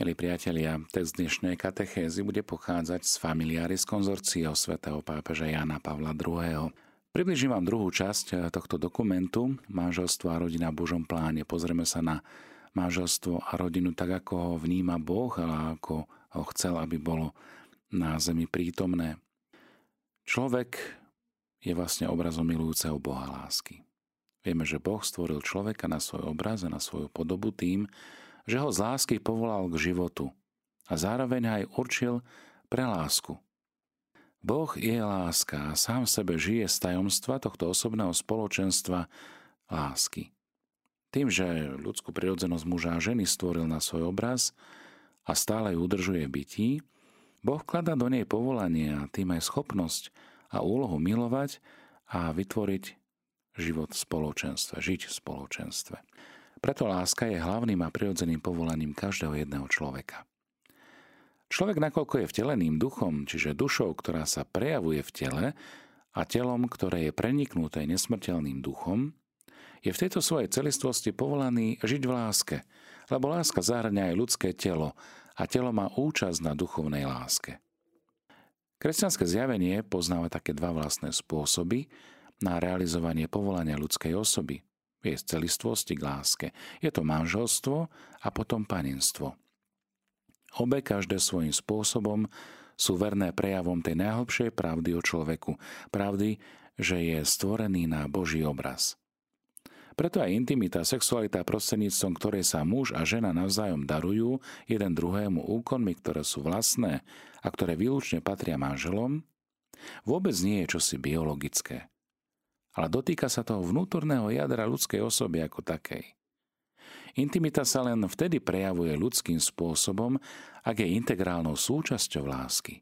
Milí priatelia, text dnešnej katechézy bude pochádzať z familiáris konzorciou svätého pápeža Jana Pavla II. Približím vám druhú časť tohto dokumentu Manželstvo a rodina v Božom pláne. Pozrieme sa na manželstvo a rodinu tak, ako ho vníma Boh, ale ako ho chcel, aby bolo na zemi prítomné. Človek je vlastne obrazom milujúceho Boha lásky. Vieme, že Boh stvoril človeka na svoj obraz a na svoju podobu tým, že ho z lásky povolal k životu a zároveň aj určil pre lásku. Boh je láska a sám v sebe žije z tajomstva tohto osobného spoločenstva lásky. Tým, že ľudskú prirodzenosť muža a ženy stvoril na svoj obraz a stále ju udržuje bytí, Boh kladá do nej povolanie a tým aj schopnosť a úlohu milovať a vytvoriť život v spoločenstve, žiť v spoločenstve. Preto láska je hlavným a prirodzeným povolaním každého jedného človeka. Človek, nakoľko je vteleným duchom, čiže dušou, ktorá sa prejavuje v tele, a telom, ktoré je preniknuté nesmrteľným duchom, je v tejto svojej celistvosti povolaný žiť v láske, lebo láska zahrňa aj ľudské telo a telo má účasť na duchovnej láske. Kresťanské zjavenie poznáva také dva vlastné spôsoby na realizovanie povolania ľudskej osoby – viesť celistvosti k láske. Je to manželstvo a potom panenstvo. Obe každé svojím spôsobom sú verné prejavom tej najhlbšej pravdy o človeku. Pravdy, že je stvorený na Boží obraz. Preto aj intimita, sexualita prostredníctvom ktorej sa muž a žena navzájom darujú jeden druhému úkonmi, ktoré sú vlastné a ktoré výlučne patria manželom, vôbec nie je čosi biologické ale dotýka sa toho vnútorného jadra ľudskej osoby ako takej. Intimita sa len vtedy prejavuje ľudským spôsobom, ak je integrálnou súčasťou lásky.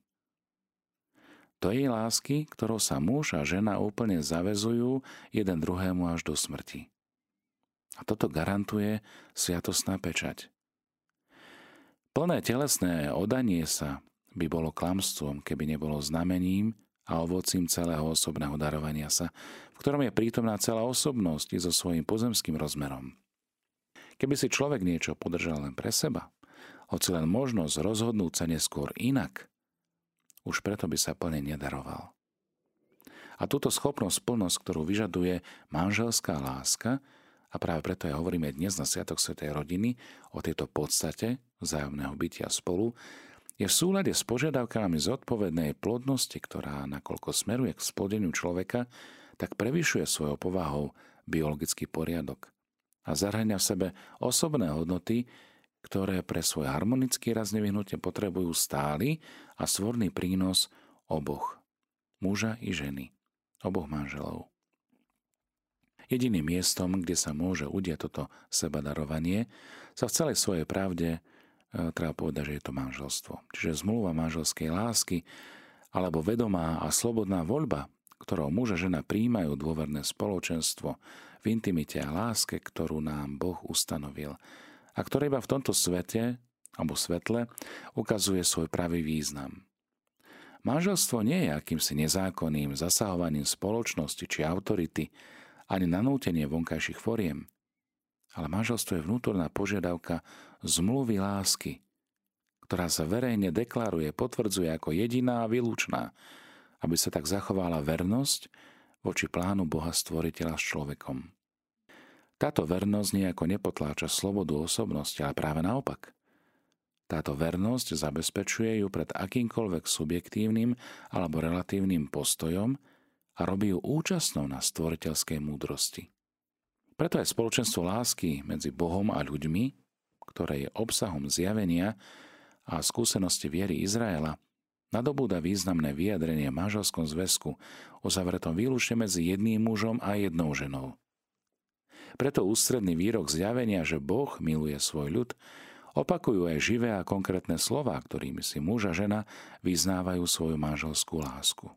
To je lásky, ktorou sa muž a žena úplne zavezujú jeden druhému až do smrti. A toto garantuje sviatostná pečať. Plné telesné odanie sa by bolo klamstvom, keby nebolo znamením, a ovocím celého osobného darovania sa, v ktorom je prítomná celá osobnosť so svojím pozemským rozmerom. Keby si človek niečo podržal len pre seba, hoci len možnosť rozhodnúť sa neskôr inak, už preto by sa plne nedaroval. A túto schopnosť, plnosť, ktorú vyžaduje manželská láska, a práve preto aj hovoríme dnes na Sviatok Svetej rodiny o tejto podstate vzájomného bytia spolu, je v súlade s požiadavkami zodpovednej plodnosti, ktorá nakoľko smeruje k splodeniu človeka, tak prevyšuje svojou povahou biologický poriadok a zahrania v sebe osobné hodnoty, ktoré pre svoj harmonický raz nevyhnutne potrebujú stály a svorný prínos oboch, muža i ženy, oboch manželov. Jediným miestom, kde sa môže udiať toto sebadarovanie, sa v celej svojej pravde treba povedať, že je to manželstvo. Čiže zmluva manželskej lásky alebo vedomá a slobodná voľba, ktorou muž a žena príjmajú dôverné spoločenstvo v intimite a láske, ktorú nám Boh ustanovil a ktoré iba v tomto svete alebo svetle ukazuje svoj pravý význam. Manželstvo nie je akýmsi nezákonným zasahovaním spoločnosti či autority, ani nanútenie vonkajších foriem – ale manželstvo je vnútorná požiadavka zmluvy lásky, ktorá sa verejne deklaruje, potvrdzuje ako jediná a výlučná, aby sa tak zachovala vernosť voči plánu Boha Stvoriteľa s človekom. Táto vernosť nejako nepotláča slobodu osobnosti, ale práve naopak. Táto vernosť zabezpečuje ju pred akýmkoľvek subjektívnym alebo relatívnym postojom a robí ju účastnou na stvoriteľskej múdrosti. Preto aj spoločenstvo lásky medzi Bohom a ľuďmi, ktoré je obsahom zjavenia a skúsenosti viery Izraela, nadobúda významné vyjadrenie v manželskom zväzku, uzavretom výlučne medzi jedným mužom a jednou ženou. Preto ústredný výrok zjavenia, že Boh miluje svoj ľud, opakujú aj živé a konkrétne slova, ktorými si muž a žena vyznávajú svoju manželskú lásku.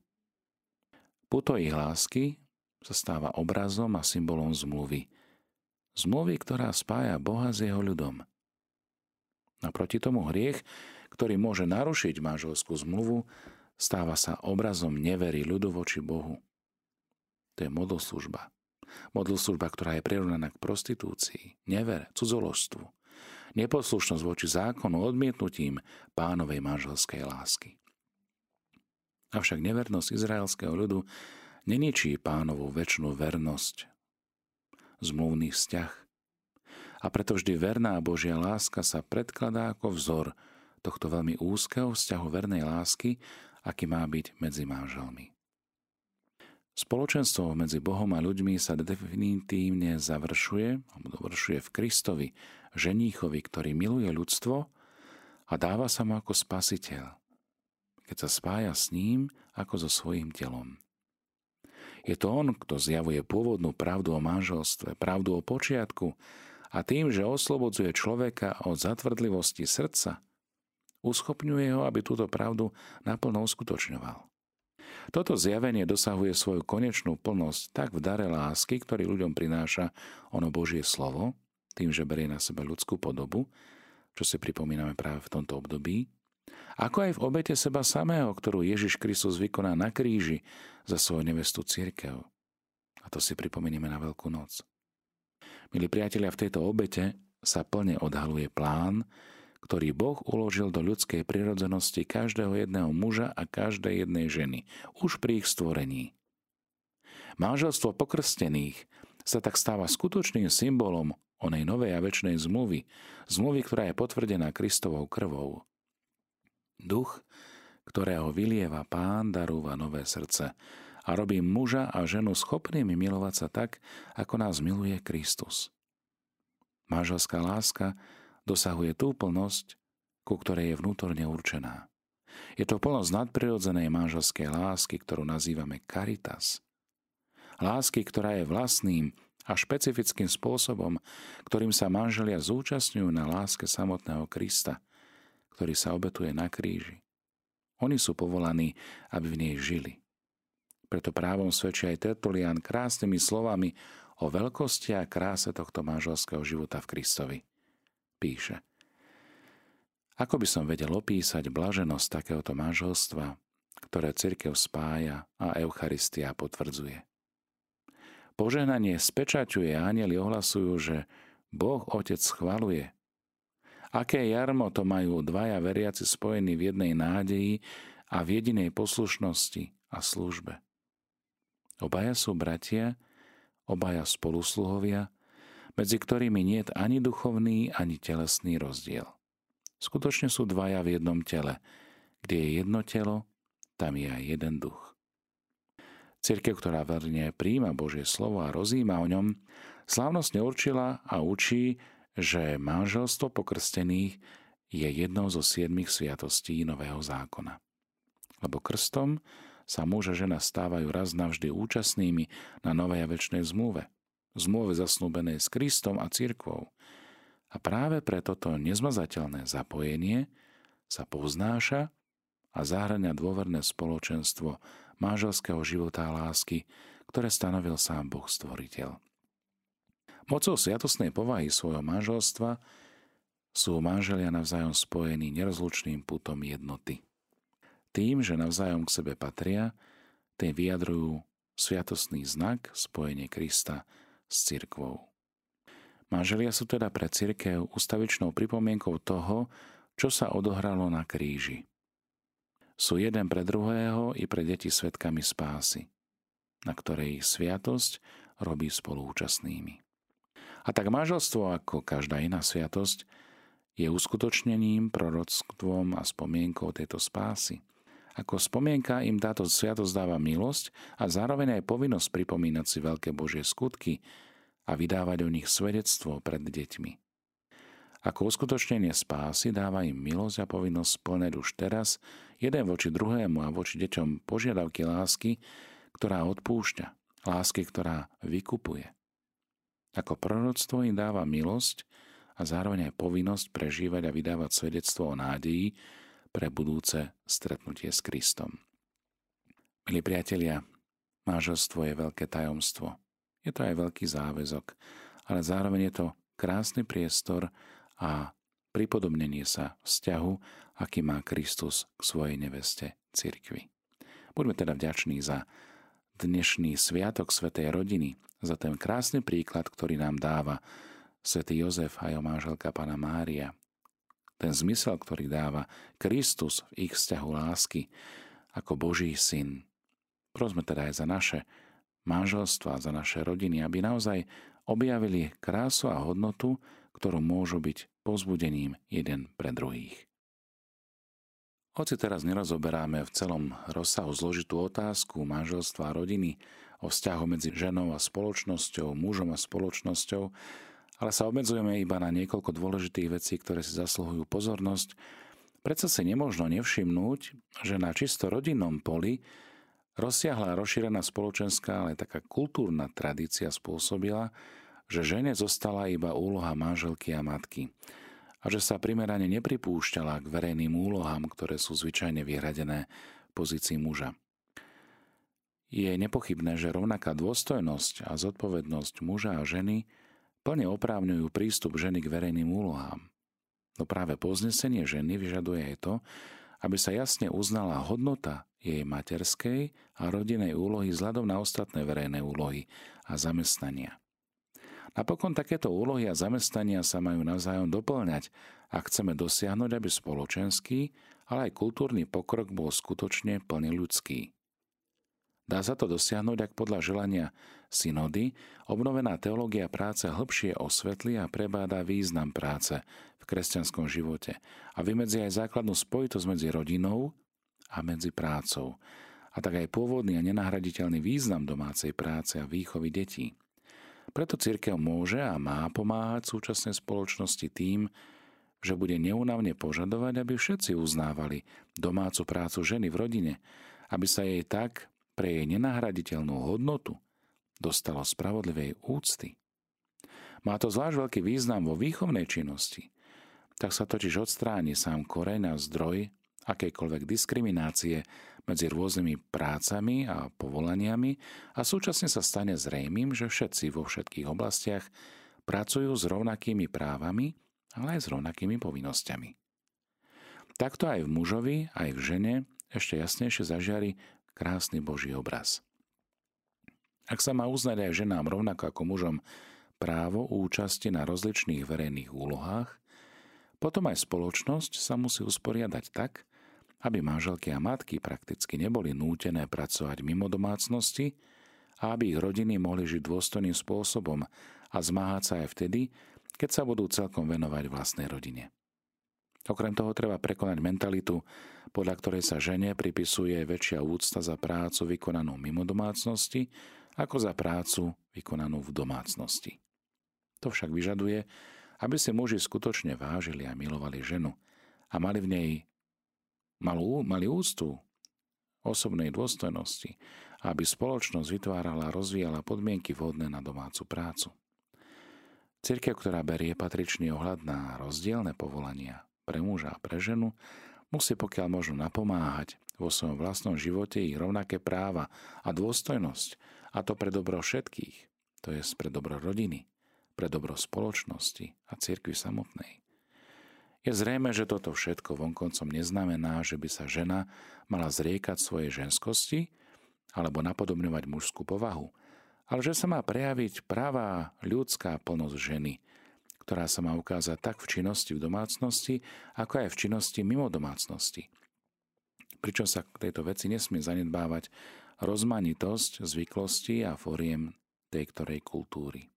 Puto ich lásky sa stáva obrazom a symbolom zmluvy. Zmluvy, ktorá spája Boha s jeho ľudom. Naproti tomu hriech, ktorý môže narušiť manželskú zmluvu, stáva sa obrazom nevery ľudu voči Bohu. To je modloslužba. Modloslužba, ktorá je prirovnaná k prostitúcii, nevere, cudzoložstvu. neposlušnosť voči zákonu odmietnutím pánovej manželskej lásky. Avšak nevernosť izraelského ľudu neničí pánovú väčšnú vernosť, zmluvný vzťah. A preto vždy verná Božia láska sa predkladá ako vzor tohto veľmi úzkeho vzťahu vernej lásky, aký má byť medzi manželmi. Spoločenstvo medzi Bohom a ľuďmi sa definitívne završuje, alebo dovršuje v Kristovi, ženíchovi, ktorý miluje ľudstvo a dáva sa mu ako spasiteľ, keď sa spája s ním ako so svojím telom. Je to on, kto zjavuje pôvodnú pravdu o manželstve, pravdu o počiatku a tým, že oslobodzuje človeka od zatvrdlivosti srdca, uschopňuje ho, aby túto pravdu naplno uskutočňoval. Toto zjavenie dosahuje svoju konečnú plnosť tak v dare lásky, ktorý ľuďom prináša ono Božie slovo, tým, že berie na sebe ľudskú podobu, čo si pripomíname práve v tomto období, ako aj v obete seba samého, ktorú Ježiš Kristus vykoná na kríži za svoju nevestu církev. A to si pripomíname na Veľkú noc. Milí priatelia, v tejto obete sa plne odhaluje plán, ktorý Boh uložil do ľudskej prirodzenosti každého jedného muža a každej jednej ženy, už pri ich stvorení. Manželstvo pokrstených sa tak stáva skutočným symbolom onej novej a väčšnej zmluvy, zmluvy, ktorá je potvrdená Kristovou krvou. Duch, ktorého vylieva pán, darúva nové srdce a robí muža a ženu schopnými milovať sa tak, ako nás miluje Kristus. Máželská láska dosahuje tú plnosť, ku ktorej je vnútorne určená. Je to plnosť nadprirodzenej manželskej lásky, ktorú nazývame caritas. Lásky, ktorá je vlastným a špecifickým spôsobom, ktorým sa manželia zúčastňujú na láske samotného Krista, ktorý sa obetuje na kríži. Oni sú povolaní, aby v nej žili. Preto právom svedčí aj Tertulian krásnymi slovami o veľkosti a kráse tohto manželského života v Kristovi píše. Ako by som vedel opísať blaženosť takéhoto manželstva, ktoré cirkev spája a Eucharistia potvrdzuje. Požehnanie spečaťuje a anieli ohlasujú, že Boh Otec schvaluje. Aké jarmo to majú dvaja veriaci spojení v jednej nádeji a v jedinej poslušnosti a službe. Obaja sú bratia, obaja spolusluhovia, medzi ktorými nie je ani duchovný, ani telesný rozdiel. Skutočne sú dvaja v jednom tele. Kde je jedno telo, tam je aj jeden duch. Cirkev, ktorá verne príjma Božie slovo a rozíma o ňom, slávnostne určila a učí, že manželstvo pokrstených je jednou zo siedmých sviatostí Nového zákona. Lebo krstom sa muž a žena stávajú raz navždy účastnými na novej a väčšnej zmluve – zmluve zasnúbenej s Kristom a cirkvou. A práve pre toto nezmazateľné zapojenie sa povznáša a zahrania dôverné spoločenstvo manželského života a lásky, ktoré stanovil sám Boh Stvoriteľ. Mocou sviatosnej povahy svojho manželstva sú manželia navzájom spojení nerozlučným putom jednoty. Tým, že navzájom k sebe patria, tým vyjadrujú sviatosný znak spojenie Krista s cirkvou. Manželia sú teda pre cirkev ustavičnou pripomienkou toho, čo sa odohralo na kríži. Sú jeden pre druhého i pre deti svetkami spásy, na ktorej ich sviatosť robí spolúčastnými. A tak manželstvo, ako každá iná sviatosť, je uskutočnením, proroctvom a spomienkou tejto spásy. Ako spomienka im táto sviatosť dáva milosť a zároveň aj povinnosť pripomínať si veľké Božie skutky a vydávať o nich svedectvo pred deťmi. Ako uskutočnenie spásy dáva im milosť a povinnosť splneť už teraz jeden voči druhému a voči deťom požiadavky lásky, ktorá odpúšťa, lásky, ktorá vykupuje. Ako proroctvo im dáva milosť a zároveň aj povinnosť prežívať a vydávať svedectvo o nádeji, pre budúce stretnutie s Kristom. Milí priatelia, manželstvo je veľké tajomstvo. Je to aj veľký záväzok, ale zároveň je to krásny priestor a pripodobnenie sa vzťahu, aký má Kristus k svojej neveste cirkvi. Buďme teda vďační za dnešný sviatok Svetej rodiny, za ten krásny príklad, ktorý nám dáva svätý Jozef a jeho manželka Pana Mária. Ten zmysel, ktorý dáva Kristus v ich vzťahu lásky ako Boží syn. Prosme teda aj za naše manželstva, za naše rodiny, aby naozaj objavili krásu a hodnotu, ktorú môžu byť pozbudením jeden pre druhých. Hoci teraz nerozoberáme v celom rozsahu zložitú otázku manželstva a rodiny, o vzťahu medzi ženou a spoločnosťou, mužom a spoločnosťou, ale sa obmedzujeme iba na niekoľko dôležitých vecí, ktoré si zasluhujú pozornosť, predsa si nemožno nevšimnúť, že na čisto rodinnom poli rozsiahla rozšírená spoločenská, ale taká kultúrna tradícia spôsobila, že žene zostala iba úloha manželky a matky a že sa primerane nepripúšťala k verejným úlohám, ktoré sú zvyčajne vyhradené pozícii muža. Je nepochybné, že rovnaká dôstojnosť a zodpovednosť muža a ženy plne oprávňujú prístup ženy k verejným úlohám. No práve poznesenie ženy vyžaduje aj to, aby sa jasne uznala hodnota jej materskej a rodinej úlohy vzhľadom na ostatné verejné úlohy a zamestnania. Napokon takéto úlohy a zamestnania sa majú navzájom doplňať a chceme dosiahnuť, aby spoločenský, ale aj kultúrny pokrok bol skutočne plne ľudský. Dá sa to dosiahnuť, ak podľa želania synody obnovená teológia práce hĺbšie osvetlí a prebáda význam práce v kresťanskom živote a vymedzi aj základnú spojitosť medzi rodinou a medzi prácou, a tak aj pôvodný a nenahraditeľný význam domácej práce a výchovy detí. Preto církev môže a má pomáhať súčasnej spoločnosti tým, že bude neunavne požadovať, aby všetci uznávali domácu prácu ženy v rodine, aby sa jej tak pre jej nenahraditeľnú hodnotu dostalo spravodlivej úcty. Má to zvlášť veľký význam vo výchovnej činnosti. Tak sa totiž odstráni sám koreň a zdroj akejkoľvek diskriminácie medzi rôznymi prácami a povolaniami a súčasne sa stane zrejmým, že všetci vo všetkých oblastiach pracujú s rovnakými právami, ale aj s rovnakými povinnosťami. Takto aj v mužovi, aj v žene ešte jasnejšie zažiari krásny Boží obraz. Ak sa má uznať aj ženám rovnako ako mužom právo účasti na rozličných verejných úlohách, potom aj spoločnosť sa musí usporiadať tak, aby manželky a matky prakticky neboli nútené pracovať mimo domácnosti a aby ich rodiny mohli žiť dôstojným spôsobom a zmáhať sa aj vtedy, keď sa budú celkom venovať vlastnej rodine. Okrem toho treba prekonať mentalitu, podľa ktorej sa žene pripisuje väčšia úcta za prácu vykonanú mimo domácnosti, ako za prácu vykonanú v domácnosti. To však vyžaduje, aby si muži skutočne vážili a milovali ženu a mali v nej malú, mali úctu osobnej dôstojnosti, aby spoločnosť vytvárala a rozvíjala podmienky vhodné na domácu prácu. Cirkev, ktorá berie patričný ohľad na rozdielne povolania, pre muža a pre ženu, musí pokiaľ možno napomáhať vo svojom vlastnom živote ich rovnaké práva a dôstojnosť, a to pre dobro všetkých, to je pre dobro rodiny, pre dobro spoločnosti a cirkvi samotnej. Je zrejme, že toto všetko vonkoncom neznamená, že by sa žena mala zriekať svojej ženskosti alebo napodobňovať mužskú povahu, ale že sa má prejaviť pravá ľudská plnosť ženy – ktorá sa má ukázať tak v činnosti v domácnosti, ako aj v činnosti mimo domácnosti. Pričom sa k tejto veci nesmie zanedbávať rozmanitosť zvyklostí a foriem tej ktorej kultúry.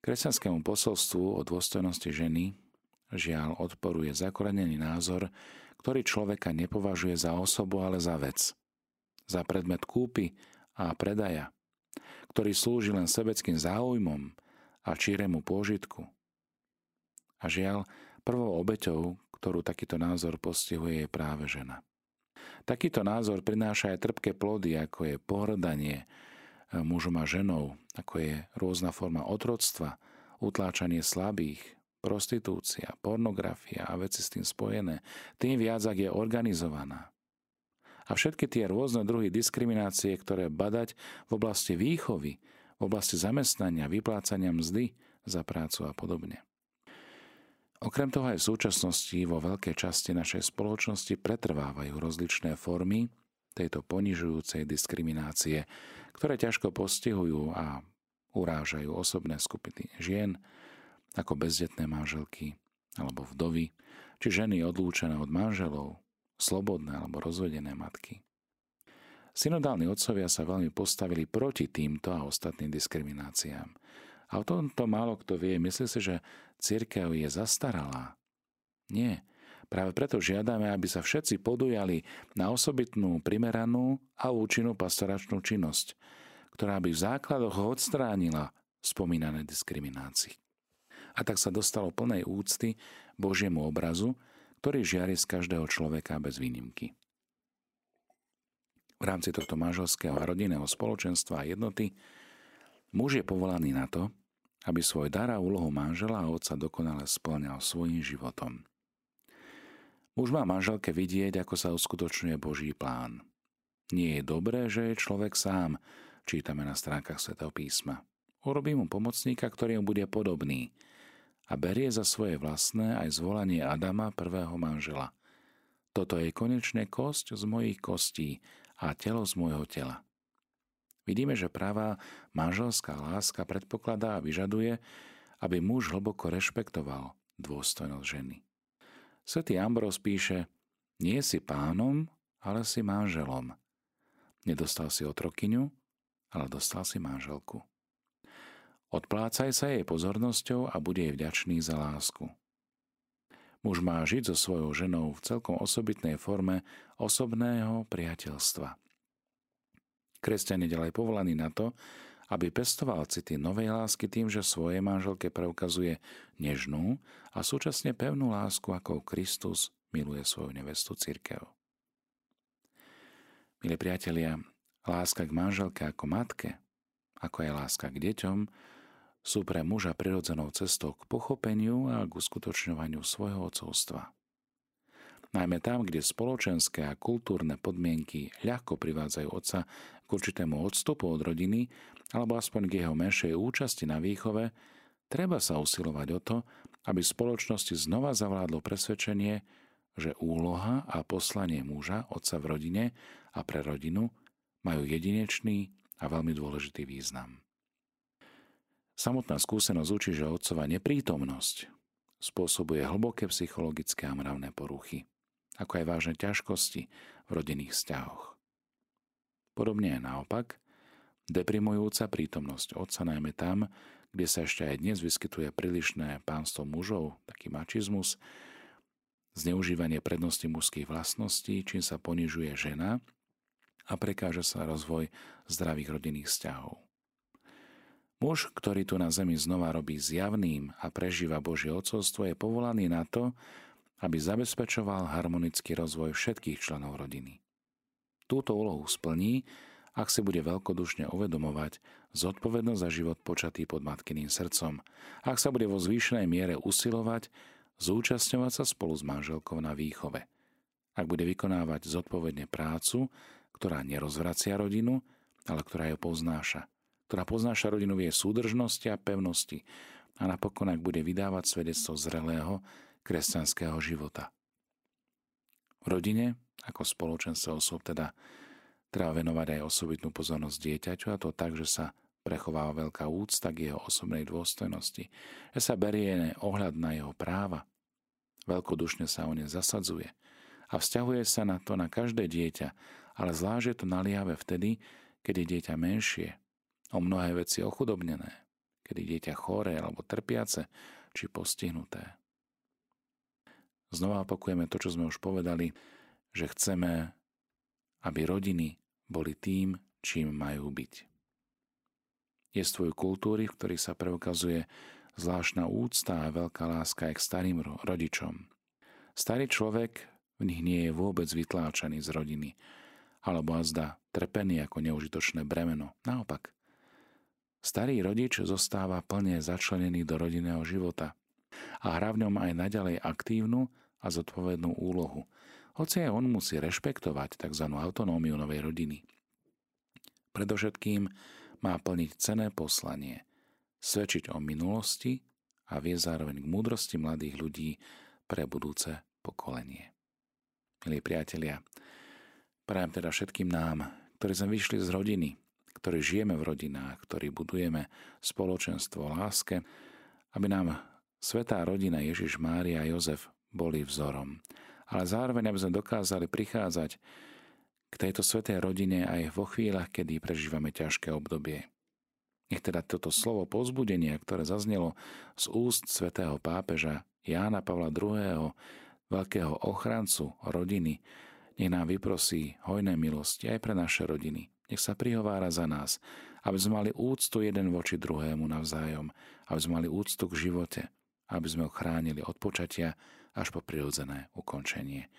Kresťanskému posolstvu o dôstojnosti ženy žiaľ odporuje zakorenený názor, ktorý človeka nepovažuje za osobu, ale za vec. Za predmet kúpy a predaja, ktorý slúži len sebeckým záujmom a číremu pôžitku. A žiaľ, prvou obeťou, ktorú takýto názor postihuje, je práve žena. Takýto názor prináša aj trpké plody, ako je pohrdanie mužom a ženou, ako je rôzna forma otroctva, utláčanie slabých, prostitúcia, pornografia a veci s tým spojené, tým viac, ak je organizovaná. A všetky tie rôzne druhy diskriminácie, ktoré badať v oblasti výchovy, v oblasti zamestnania, vyplácania mzdy za prácu a podobne. Okrem toho aj v súčasnosti vo veľkej časti našej spoločnosti pretrvávajú rozličné formy tejto ponižujúcej diskriminácie, ktoré ťažko postihujú a urážajú osobné skupiny žien, ako bezdetné manželky alebo vdovy, či ženy odlúčené od manželov, slobodné alebo rozvedené matky. Synodálni otcovia sa veľmi postavili proti týmto a ostatným diskrimináciám. A o tomto málo kto vie, myslí si, že církev je zastaralá. Nie. Práve preto žiadame, aby sa všetci podujali na osobitnú, primeranú a účinnú pastoračnú činnosť, ktorá by v základoch odstránila spomínané diskriminácie. A tak sa dostalo plnej úcty Božiemu obrazu, ktorý žiari z každého človeka bez výnimky. V rámci tohto manželského a rodinného spoločenstva a jednoty muž je povolaný na to, aby svoj dar a úlohu manžela a otca dokonale splňal svojim životom. Muž má manželke vidieť, ako sa uskutočňuje Boží plán. Nie je dobré, že je človek sám, čítame na stránkach svätého písma. Urobí mu pomocníka, ktorý mu bude podobný a berie za svoje vlastné aj zvolanie Adama, prvého manžela. Toto je konečne kosť z mojich kostí a telo z môjho tela. Vidíme, že práva manželská láska predpokladá a vyžaduje, aby muž hlboko rešpektoval dôstojnosť ženy. Svetý Ambros píše, nie si pánom, ale si manželom. Nedostal si otrokyňu, ale dostal si manželku. Odplácaj sa jej pozornosťou a bude jej vďačný za lásku. Muž má žiť so svojou ženou v celkom osobitnej forme osobného priateľstva. Kresťan je ďalej povolaný na to, aby pestoval city novej lásky tým, že svojej manželke preukazuje nežnú a súčasne pevnú lásku, ako Kristus miluje svoju nevestu církev. Milí priatelia, láska k manželke ako matke, ako aj láska k deťom, sú pre muža prirodzenou cestou k pochopeniu a k uskutočňovaniu svojho ocovstva. Najmä tam, kde spoločenské a kultúrne podmienky ľahko privádzajú otca k určitému odstupu od rodiny alebo aspoň k jeho menšej účasti na výchove, treba sa usilovať o to, aby spoločnosti znova zavládlo presvedčenie, že úloha a poslanie muža, otca v rodine a pre rodinu majú jedinečný a veľmi dôležitý význam. Samotná skúsenosť učí, že otcova neprítomnosť spôsobuje hlboké psychologické a mravné poruchy, ako aj vážne ťažkosti v rodinných vzťahoch. Podobne aj naopak, deprimujúca prítomnosť otca najmä tam, kde sa ešte aj dnes vyskytuje prílišné pánstvo mužov, taký mačizmus, zneužívanie prednosti mužských vlastností, čím sa ponižuje žena a prekáža sa rozvoj zdravých rodinných vzťahov. Muž, ktorý tu na zemi znova robí zjavným a prežíva Božie ocovstvo, je povolaný na to, aby zabezpečoval harmonický rozvoj všetkých členov rodiny. Túto úlohu splní, ak si bude veľkodušne uvedomovať zodpovednosť za život počatý pod matkyným srdcom, ak sa bude vo zvýšenej miere usilovať zúčastňovať sa spolu s manželkou na výchove, ak bude vykonávať zodpovedne prácu, ktorá nerozvracia rodinu, ale ktorá ju poznáša – ktorá poznáša rodinu súdržnosti a pevnosti a napokon ak bude vydávať svedectvo zrelého kresťanského života. V rodine, ako spoločenstvo osob, teda treba venovať aj osobitnú pozornosť dieťaťu a to tak, že sa prechováva veľká úcta k jeho osobnej dôstojnosti, že sa berie ohľad na jeho práva, veľkodušne sa o ne zasadzuje a vzťahuje sa na to na každé dieťa, ale zvlášť je to naliave vtedy, keď je dieťa menšie, o mnohé veci ochudobnené, kedy dieťa choré alebo trpiace či postihnuté. Znova opakujeme to, čo sme už povedali, že chceme, aby rodiny boli tým, čím majú byť. Je svoj kultúry, v ktorých sa preukazuje zvláštna úcta a veľká láska aj k starým rodičom. Starý človek v nich nie je vôbec vytláčaný z rodiny, alebo azda trpený ako neužitočné bremeno. Naopak, Starý rodič zostáva plne začlenený do rodinného života a hrá v ňom aj naďalej aktívnu a zodpovednú úlohu, hoci aj on musí rešpektovať tzv. autonómiu novej rodiny. Predovšetkým má plniť cené poslanie, svedčiť o minulosti a vie zároveň k múdrosti mladých ľudí pre budúce pokolenie. Milí priatelia, prajem teda všetkým nám, ktorí sme vyšli z rodiny, ktorí žijeme v rodinách, ktorí budujeme spoločenstvo láske, aby nám svetá rodina Ježiš, Mária a Jozef boli vzorom. Ale zároveň, aby sme dokázali prichádzať k tejto svetej rodine aj vo chvíľach, kedy prežívame ťažké obdobie. Nech teda toto slovo pozbudenia, ktoré zaznelo z úst svätého pápeža Jána Pavla II., veľkého ochrancu rodiny, nech nám vyprosí hojné milosti aj pre naše rodiny. Nech sa prihovára za nás, aby sme mali úctu jeden voči druhému navzájom, aby sme mali úctu k živote, aby sme ho chránili od počatia až po prirodzené ukončenie.